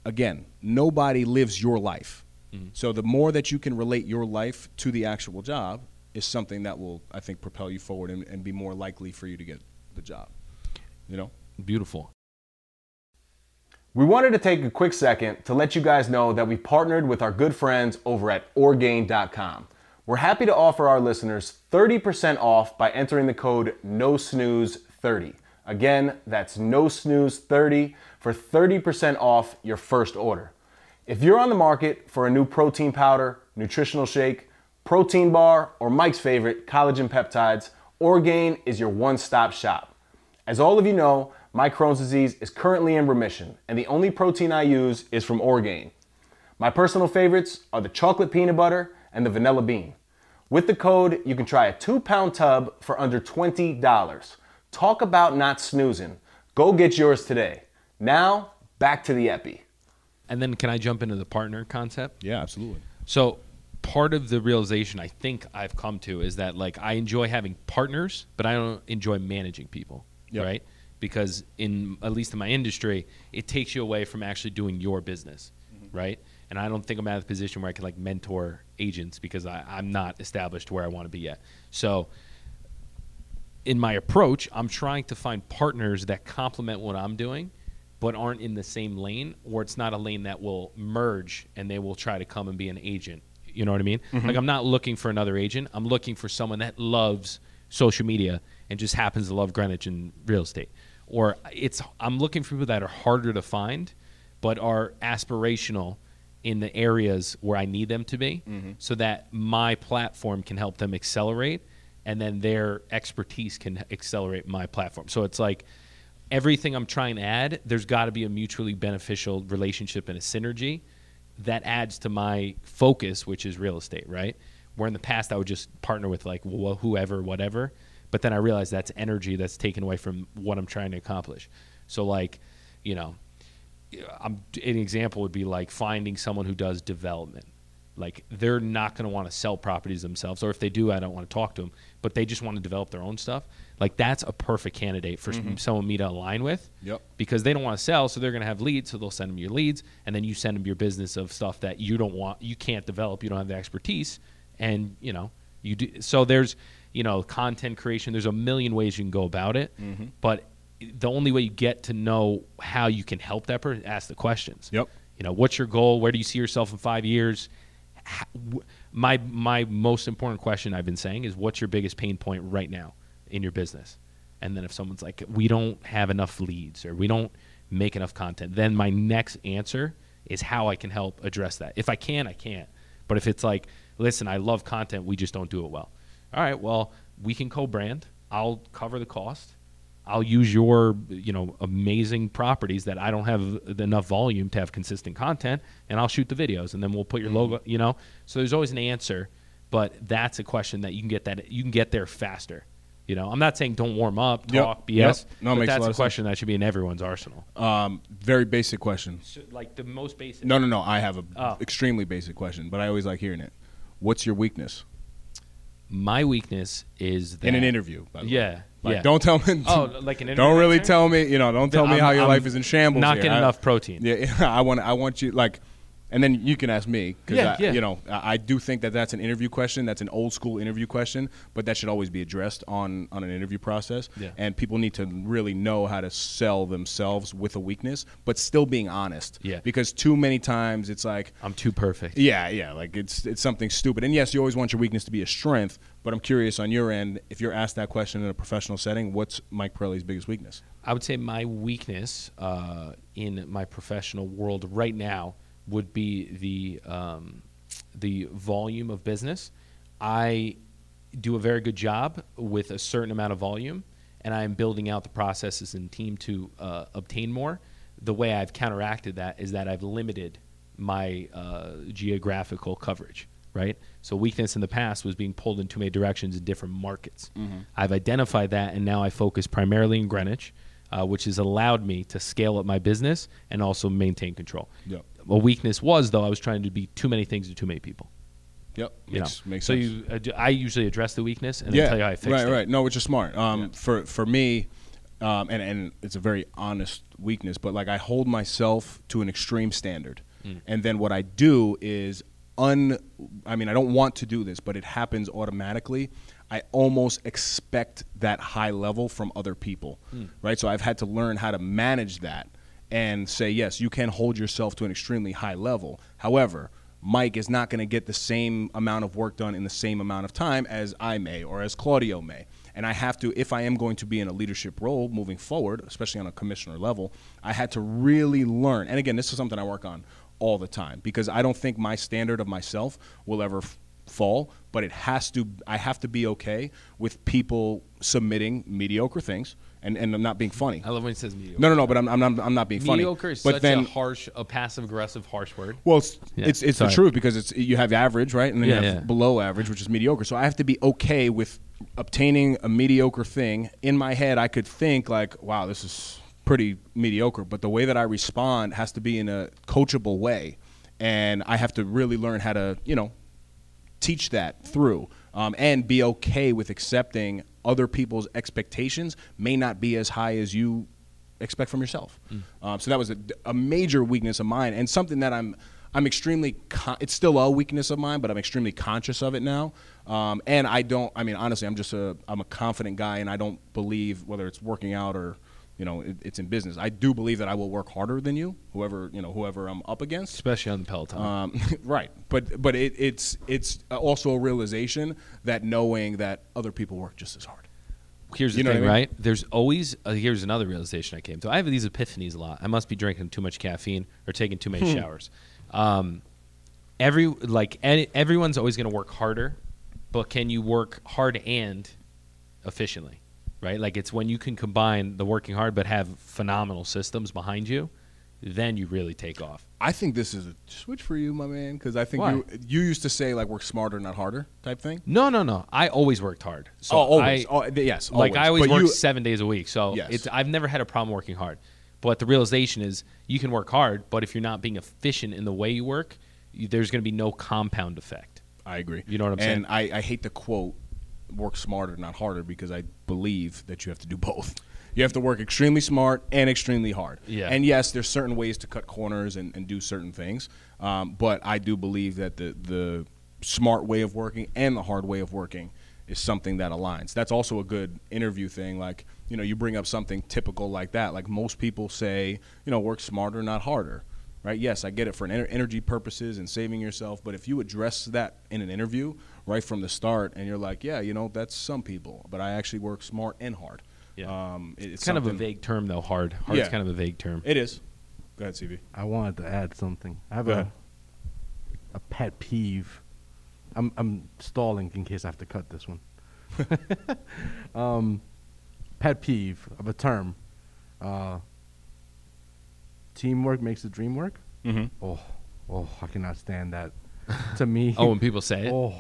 S1: again, nobody lives your life. Mm-hmm. So the more that you can relate your life to the actual job is something that will, I think, propel you forward and, and be more likely for you to get the job. You know?
S2: Beautiful.
S3: We wanted to take a quick second to let you guys know that we partnered with our good friends over at Orgain.com. We're happy to offer our listeners 30% off by entering the code NOSNOOZE30. Again, that's NOSNOOZE30 for 30% off your first order. If you're on the market for a new protein powder, nutritional shake, protein bar, or Mike's favorite, collagen peptides, Orgain is your one stop shop. As all of you know, my Crohn's disease is currently in remission, and the only protein I use is from Orgain. My personal favorites are the chocolate peanut butter and the vanilla bean. With the code, you can try a two pound tub for under $20. Talk about not snoozing. Go get yours today. Now, back to the Epi.
S2: And then can I jump into the partner concept?
S1: Yeah, absolutely.
S2: So part of the realization I think I've come to is that like I enjoy having partners, but I don't enjoy managing people.
S1: Yep.
S2: Right? Because in at least in my industry, it takes you away from actually doing your business. Mm-hmm. Right? And I don't think I'm at a position where I can like mentor agents because I, I'm not established where I want to be yet. So in my approach, I'm trying to find partners that complement what I'm doing, but aren't in the same lane, or it's not a lane that will merge and they will try to come and be an agent. You know what I mean? Mm-hmm. Like, I'm not looking for another agent. I'm looking for someone that loves social media and just happens to love Greenwich and real estate. Or it's I'm looking for people that are harder to find, but are aspirational in the areas where I need them to be, mm-hmm. so that my platform can help them accelerate, and then their expertise can accelerate my platform. So it's like everything I'm trying to add, there's got to be a mutually beneficial relationship and a synergy that adds to my focus, which is real estate, right? Where in the past I would just partner with like wh- whoever, whatever, but then I realized that's energy that's taken away from what I'm trying to accomplish. So like, you know, I'm, an example would be like finding someone who does development. Like they're not going to want to sell properties themselves, or if they do, I don't want to talk to them. But they just want to develop their own stuff. Like that's a perfect candidate for mm-hmm. someone me to align with.
S1: Yep.
S2: Because they don't want to sell, so they're going to have leads, so they'll send them your leads, and then you send them your business of stuff that you don't want, you can't develop, you don't have the expertise, and you know you do. So there's, you know, content creation. There's a million ways you can go about it, mm-hmm. but the only way you get to know how you can help that person ask the questions.
S1: Yep.
S2: You know, what's your goal? Where do you see yourself in five years? How, my my most important question I've been saying is, what's your biggest pain point right now in your business? And then if someone's like, we don't have enough leads or we don't make enough content, then my next answer is how I can help address that. If I can, I can't. But if it's like, listen, I love content, we just don't do it well. All right, well, we can co-brand. I'll cover the cost I'll use your you know amazing properties that I don't have enough volume to have consistent content, and I'll shoot the videos, and then we'll put your mm-hmm. logo. You know, so there's always an answer, but that's a question that you can get that you can get there faster. You know, I'm not saying don't warm up,
S1: Yep.
S2: talk BS.
S1: Yep. No,
S2: but
S1: makes a
S2: that's
S1: lot
S2: a
S1: of sense.
S2: question that should be in everyone's arsenal.
S1: Um, very basic question.
S2: So, like the most basic.
S1: No, no, no. I have a
S2: Oh.
S1: extremely basic question, but I always like hearing it. What's your weakness
S2: My weakness is that
S1: in an interview? By the way.
S2: Yeah,
S1: Like,
S2: yeah.
S1: don't tell me.
S2: Oh, like an interview.
S1: Don't really
S2: interview
S1: tell me. You know, don't tell me
S2: I'm-
S1: how your
S2: I'm
S1: life is in shambles.
S2: not
S1: here.
S2: getting
S1: I-
S2: enough protein.
S1: Yeah, I want. I want you like, and then you can ask me because
S2: Yeah, yeah.
S1: you know I, I do think that that's an interview question. That's an old school interview question, but that should always be addressed on on an interview process.
S2: Yeah.
S1: And people need to really know how to sell themselves with a weakness, but still being honest.
S2: Yeah.
S1: Because too many times it's like.
S2: I'm too perfect.
S1: Yeah, yeah, like it's it's something stupid. And yes, you always want your weakness to be a strength, but I'm curious on your end, if you're asked that question in a professional setting, what's Mike Pirelli's biggest weakness?
S2: I would say my weakness uh, in my professional world right now would be the um, the volume of business. I do a very good job with a certain amount of volume, and I am building out the processes and team to uh, obtain more. The way I've counteracted that is that I've limited my uh, geographical coverage. Right. So weakness in the past was being pulled in too many directions in different markets. I've identified that, and now I focus primarily in Greenwich, uh, which has allowed me to scale up my business and also maintain control.
S1: Yep.
S2: A weakness was though I was trying to be too many things to too many people.
S1: Yep,
S2: You
S1: makes makes
S2: so
S1: sense.
S2: you, uh, I usually address the weakness and then tell you how I fix
S1: right,
S2: it.
S1: right. Right. No, which is smart. Um, For for me, um, and and it's a very honest weakness, but like I hold myself to an extreme standard,
S2: Mm.
S1: and then what I do is un. I mean, I don't want to do this, but it happens automatically. I almost expect that high level from other people,
S2: Mm.
S1: right? So I've had to learn how to manage that and say yes, you can hold yourself to an extremely high level. However. Mike is not going to get the same amount of work done in the same amount of time as I may or as Claudio may. And I have to, if I am going to be in a leadership role moving forward, especially on a commissioner level, I had to really learn. And again, this is something I work on all the time because I don't think my standard of myself will ever f- fall, but it has to, I have to be okay with people submitting mediocre things. And, and I'm not being funny.
S2: I love when he says mediocre.
S1: No, no, no, but I'm, I'm, not, I'm not being funny.
S2: Mediocre is
S1: but
S2: such
S1: then,
S2: a harsh, a passive aggressive, harsh word.
S1: well, it's
S2: Yeah,
S1: it's, it's the truth because it's you have average, right, and then
S2: Yeah,
S1: you have
S2: yeah.
S1: below average, which is mediocre. So I have to be okay with obtaining a mediocre thing. In my head, I could think like, "Wow, this is pretty mediocre," but the way that I respond has to be in a coachable way, and I have to really learn how to, you know, teach that through um, and be okay with accepting other people's expectations may not be as high as you expect from yourself. Um, so that was a, a major weakness of mine and something that I'm I'm extremely con- it's still a weakness of mine, but I'm extremely conscious of it now. Um, and I don't I mean honestly, I'm just a I'm a confident guy and I don't believe whether it's working out or you know it, it's in business. I do believe that I will work harder than you, whoever you know whoever I'm up against.
S2: Especially on the Peloton.
S1: Um, right, but but it, it's it's also a realization that knowing that other people work just as hard.
S2: here's the
S1: you know
S2: thing,
S1: I mean?
S2: right? There's always uh, here's another realization I came to. I have these epiphanies a lot. I must be drinking too much caffeine or taking too many showers. Um, every like any, everyone's always going to work harder, but can you work hard and efficiently? Right? Like it's when you can combine the working hard but have phenomenal systems behind you, then you really take off.
S1: I think this is a switch for you, my man, because I think
S2: Why?
S1: you you used to say like work smarter, not harder, type thing.
S2: No, no, no. I always worked hard. So
S1: oh, always.
S2: I,
S1: oh, yes,
S2: like I always
S1: But
S2: work
S1: you-
S2: seven days a week, so
S1: Yes.
S2: it's I've never had a problem working hard. But the realization is you can work hard, but if you're not being efficient in the way you work, you, there's going to be no compound effect.
S1: I agree.
S2: You know what I'm saying?
S1: and I, I hate the quote "work smarter, not harder" because I believe that you have to do both. You have to work extremely smart and extremely hard.
S2: Yeah.
S1: And yes, there's certain ways to cut corners and, and do certain things, um, but I do believe that the the smart way of working and the hard way of working is something that aligns. That's also a good interview thing. Like you know, you bring up something typical like that. Like most people say, you know, work smarter, not harder right? Yes, I get it for an ener- energy purposes and saving yourself, but if you address that in an interview right from the start, and you're like, yeah, you know, that's some people, but I actually work smart and hard.
S2: Yeah.
S1: um, it- it's,
S2: It's kind of a vague term, though. Hard. Hard's
S1: Yeah.
S2: kind of a vague term.
S1: It is. Go ahead, CV.
S4: I wanted to add something. I have
S1: Go
S4: a
S1: ahead.
S4: a pet peeve. I'm I'm stalling in case I have to cut this one. um, pet peeve of a term. Uh, teamwork makes the dream work.
S1: Mhm.
S4: Oh, oh, I cannot stand that. to me,
S2: Oh, when people say it,
S4: oh,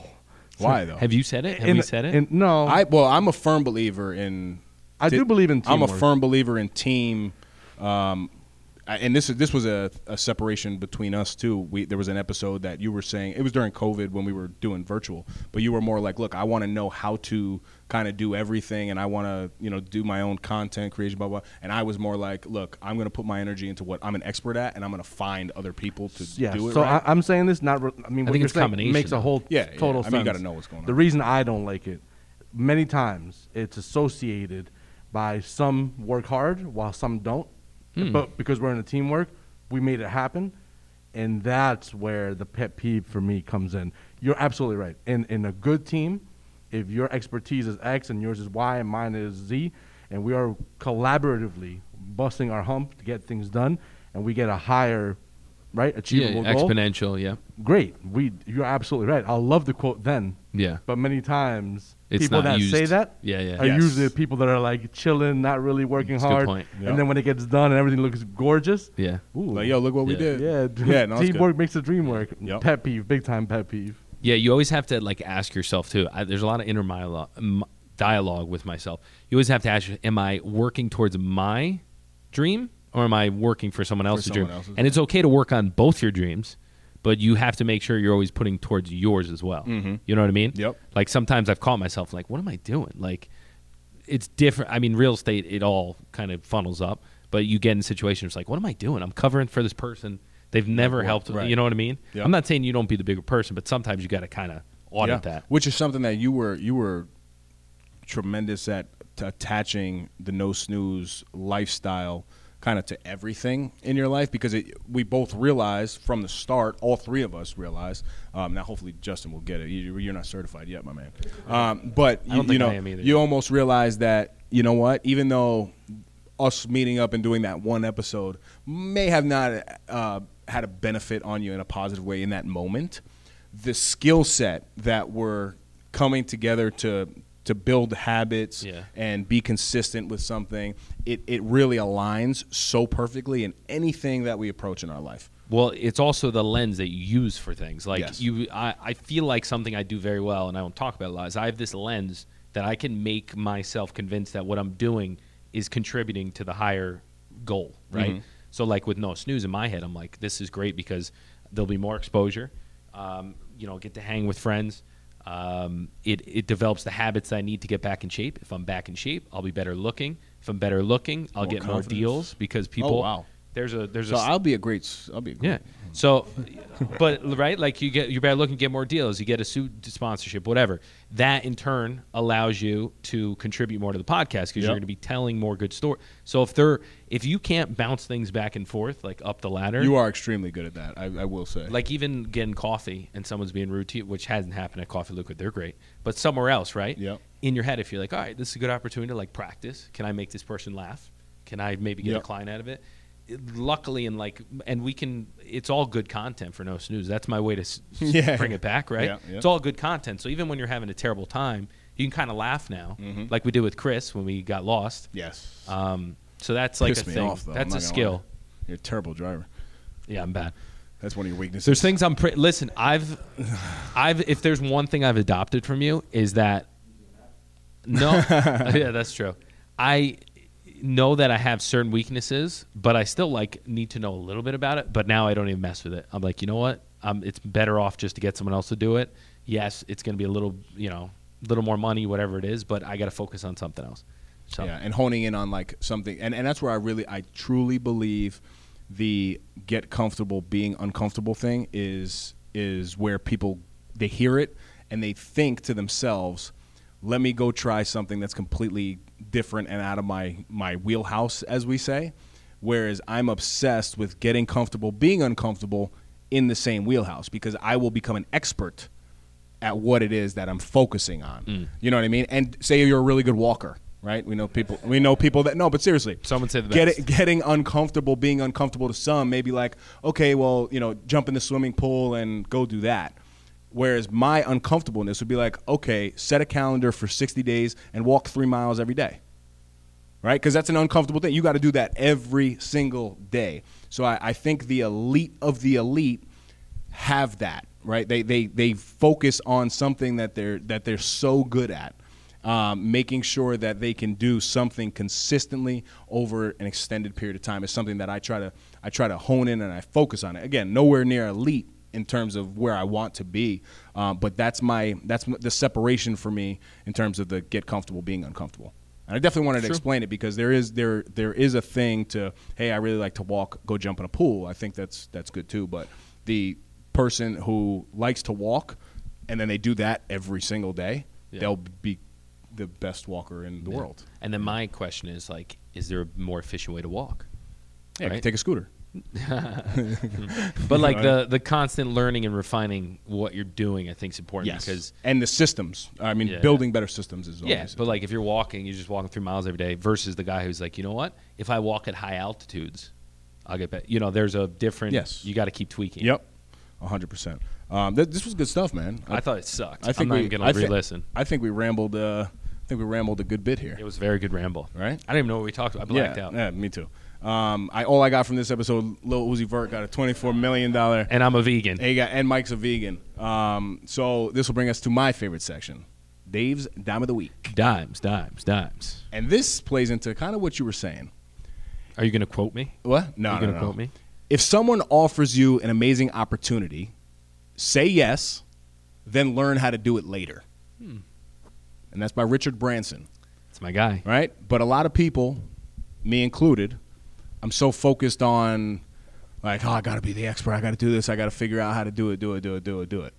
S1: Why though?
S2: have you said it? Have
S4: In-
S2: we said it?
S4: in- no,
S1: I well, I'm a firm believer in.
S4: I do believe in
S1: I'm a firm believer in team. Um, I- and this is this was a, a separation between us too. We there was an episode that you were saying it was during COVID when we were doing virtual, but you were more like, look, I want to know how to kind of do everything, and I want to you know do my own content creation, blah blah. And I was more like, look, I'm going to put my energy into what I'm an expert at, and I'm going to find other people to
S4: yeah.
S1: do it.
S4: so
S1: right.
S4: I, I'm saying this not. Re- I mean,
S2: I
S4: what
S2: think
S4: you're
S2: it's a
S4: saying
S2: combination,
S4: makes a whole
S1: Yeah, yeah.
S4: total
S1: I mean,
S4: sense.
S1: you gotta know what's going on.
S4: The reason I don't like it, many times it's associated by some work hard while some don't,
S2: Hmm.
S4: but because we're in a teamwork, we made it happen, and that's where the pet peeve for me comes in. You're absolutely right. In in a good team, if your expertise is X and yours is Y and mine is Z, and we are collaboratively busting our hump to get things done, and we get a higher, right,
S2: yeah,
S4: achievable goal.
S2: exponential. Yeah,
S4: Great. We you're absolutely right. I love the quote then.
S2: yeah.
S4: But many times,
S2: It's
S4: people
S2: not
S4: that say that
S2: Yeah, yeah.
S4: are
S1: Yes.
S4: usually the people that are like chilling, not really working
S2: That's a good
S4: hard.
S2: point.
S1: Yeah.
S4: And then when it gets done and everything looks gorgeous,
S2: Yeah.
S4: ooh,
S1: like, yo, look what we did.
S4: yeah,
S1: yeah, no,
S4: teamwork makes the dream work.
S1: Yep.
S4: Pet peeve, big time pet peeve.
S2: Yeah, you always have to like ask yourself too. I, there's a lot of inner dialogue with myself. You always have to ask: Am I working towards my dream, or am I working for someone else's
S1: someone
S2: dream?
S1: else's,
S2: and it's okay to work on both your dreams, but you have to make sure you're always putting towards yours as well.
S1: Mhm.
S2: You know what I mean?
S1: Yep.
S2: Like sometimes I've caught myself like, "What am I doing?" Like, it's different. I mean, real estate it all kind of funnels up, but you get in situations like, "What am I doing? I'm covering for this person." They've never
S1: Right,
S2: helped.
S1: right.
S2: You know what I mean? I'm not saying you don't be the bigger person, but sometimes you got to kind of audit
S1: Yeah.
S2: that.
S1: Which is something that you were you were tremendous at t- attaching the no snooze lifestyle kind of to everything in your life because it, we both realized from the start, all three of us realized. Um, now, hopefully, Justin will get it. You, you're not certified yet, my man. Um, but you, you know,
S2: either.
S1: you almost realize that you know what, even though us meeting up and doing that one episode may have not uh, had a benefit on you in a positive way in that moment, the skill set that we're coming together to to build habits
S2: Yeah.
S1: and be consistent with something, it, it really aligns so perfectly in anything that we approach in our life.
S2: Well, it's also the lens that you use for things. Like
S1: Yes.
S2: you, I, I feel like something I do very well, and I don't talk about a lot. Is I have this lens that I can make myself convinced that what I'm doing is contributing to the higher goal, right?
S1: Mhm.
S2: So, like with no snooze in my head, I'm like, this is great because there'll be more exposure. Um, you know, get to hang with friends. Um, it it develops the habits I need to get back in shape. If I'm back in shape, I'll be better looking. If I'm better looking, I'll
S1: More
S2: get more deals because people.
S1: oh, wow.
S2: There's a there's
S1: So
S2: a
S1: I'll be a great. I'll be a great.
S2: yeah. So, but right, like you get you're better looking, get more deals, you get a suit sponsorship, whatever. That in turn allows you to contribute more to the podcast because
S1: Yep.
S2: you're going to be telling more good stories. So if they're if you can't bounce things back and forth like up the ladder,
S1: You are extremely good at that. I, I will say.
S2: like even getting coffee and someone's being rude to you, which hasn't happened at Coffee Liquid, they're great. But somewhere else, right?
S1: Yep.
S2: In your head, if you're like, all right, this is a good opportunity to like practice. Can I make this person laugh? Can I maybe get
S1: Yep.
S2: a client out of it? Luckily, and like, and we can. It's all good content for no snooze. That's my way to s-
S1: Yeah.
S2: bring it back, right?
S1: Yeah, yeah.
S2: It's all good content. So even when you're having a terrible time, you can kind of laugh now,
S1: Mhm.
S2: like we did with Chris when we got lost.
S1: yes.
S2: Um, so that's like
S1: Pissed
S2: a thing.
S1: off,
S2: that's a skill.
S1: lie. You're a terrible driver.
S2: Yeah, I'm bad.
S1: That's one of your weaknesses.
S2: There's things I'm pre- listen. I've, I've. If there's one thing I've adopted from you is that, no, yeah, that's true. I know that I have certain weaknesses, but I still like need to know a little bit about it. But now I don't even mess with it. I'm like, you know what? Um, it's better off just to get someone else to do it. Yes, it's going to be a little, you know, a little more money, whatever it is, but I got to focus on something else. So
S1: Yeah, and honing in on like something, and, and that's where I really, I truly believe the get comfortable being uncomfortable thing is is where people they hear it and they think to themselves, let me go try something that's completely different and out of my my wheelhouse, as we say. Whereas I'm obsessed with getting comfortable being uncomfortable in the same wheelhouse because I will become an expert at what it is that I'm focusing on.
S2: Mm.
S1: You know what I mean? And say you're a really good walker, right? We know people. We know people that no, but seriously,
S2: Someone say the
S1: get
S2: best.
S1: it, getting uncomfortable, being uncomfortable to some, maybe like, okay, well, you know, jump in the swimming pool and go do that. Whereas my uncomfortableness would be like, okay, set a calendar for 60 days and walk three miles every day. right? Because that's an uncomfortable thing. You got to do that every single day. So I, I think the elite of the elite have that, right? They they they focus on something that they're that they're so good at. Um, making sure that they can do something consistently over an extended period of time is something that I try to I try to hone in and I focus on it. Again, nowhere near elite in terms of where I want to be, um, but that's my that's the separation for me in terms of the get comfortable being uncomfortable. And I definitely wanted to explain it because there is there there is a thing to hey I really like to walk go jump in a pool I think that's that's good too but the person who likes to walk and then they do that every single day
S2: Yeah.
S1: they'll be the best walker in the world.
S2: And then my question is like, is there a more efficient way to walk?
S1: Yeah,
S2: Right.
S1: take a scooter.
S2: But like the the constant learning and refining what you're doing, I think is important because
S1: and the systems. I mean,
S2: Yeah.
S1: building better systems is
S2: yeah. But like if you're walking, you're just walking three miles every day versus the guy who's like, you know what? If I walk at high altitudes, I'll get better. You know, there's a different.
S1: Yes.
S2: You got to keep tweaking.
S1: Yep, hundred percent. Um, th- this was good stuff, man.
S2: I thought it sucked.
S1: I think
S2: I'm not
S1: we.
S2: even gonna
S1: thi-
S2: re-listen.
S1: I think we rambled. Uh, I think we rambled a good bit here.
S2: It was a very good ramble.
S1: Right?
S2: I didn't even know what we talked about. I blacked
S1: yeah,
S2: out.
S1: yeah, me too. Um, I all I got from this episode, Lil Uzi Vert got a twenty-four million dollar.
S2: And I'm a vegan.
S1: And, got, and Mike's a vegan. Um, so this will bring us to my favorite section, Dave's Dime of the Week.
S2: Dimes, dimes, dimes.
S1: And this plays into kind of what you were saying.
S2: Are you going to quote me?
S1: What? No,
S2: You
S1: no,
S2: gonna
S1: no.
S2: quote me?
S1: If someone offers you an amazing opportunity, say yes, then learn how to do it later.
S2: Hmm.
S1: And that's by Richard Branson,
S2: It's my guy.
S1: right? But a lot of people, me included, I'm so focused on like, oh, I got to be the expert. I got to do this. I got to figure out how to do it, do it, do it, do it, do it.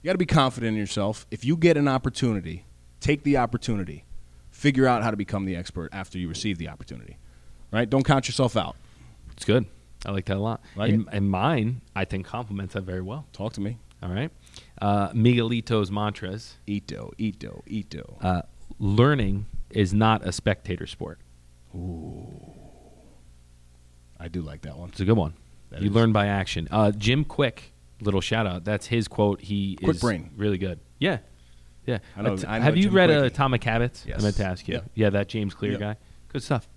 S1: You got to be confident in yourself. If you get an opportunity, take the opportunity. Figure out how to become the expert after you receive the opportunity. Right? Don't count yourself out.
S2: It's good. I like that a lot.
S1: Like
S2: and, and mine, I think, complements that very well.
S1: Talk to me.
S2: All right. Uh, Miguelito's mantras
S1: Ito, Ito, Ito.
S2: uh, learning is not a spectator sport.
S1: I do like that one.
S2: It's a good one.
S1: That
S2: you
S1: is.
S2: learn by action. Uh, Jim Kwik, little shout out. That's his quote. He
S1: Kwik
S2: is
S1: brain.
S2: really good. Yeah. Yeah.
S1: I know-
S2: Uh,
S1: I know
S2: have you
S1: Jim
S2: read uh,
S1: Kwik.
S2: Atomic Habits?
S1: Yes.
S2: I meant to ask you.
S1: Yep.
S2: Yeah, that James Clear
S1: Yep.
S2: guy. Good stuff.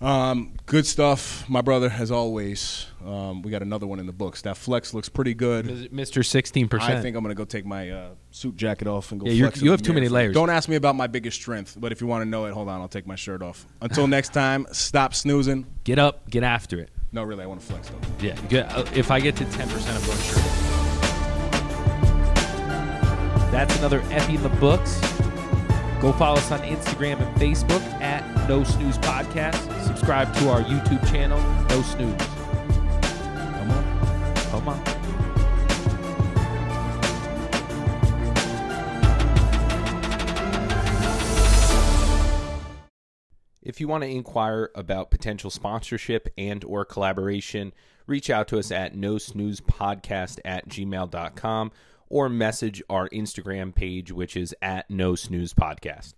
S1: Um, good stuff, my brother. As always, um, we got another one in the books. That flex looks pretty good.
S2: Mr. 16%.
S1: I think I'm gonna go take my uh, suit jacket off and go.
S2: Yeah, you have too many layers.
S1: Don't ask me about my biggest strength, but if you want to know it, hold on. I'll take my shirt off. Until next time, stop snoozing.
S2: get up, get after it.
S1: No, really, I want to flex though.
S2: Yeah. Get, uh, if I get to 10%, I'm going sure. That's another Effie in the books. Go follow us on Instagram and Facebook at No Snooze Podcast. Subscribe to our YouTube channel, No Snooze.
S1: Come on.
S2: Come on.
S5: If you want to inquire about potential sponsorship and or collaboration, reach out to us at no snooze podcast at gmail.com or message our Instagram page, which is at no snooze podcast.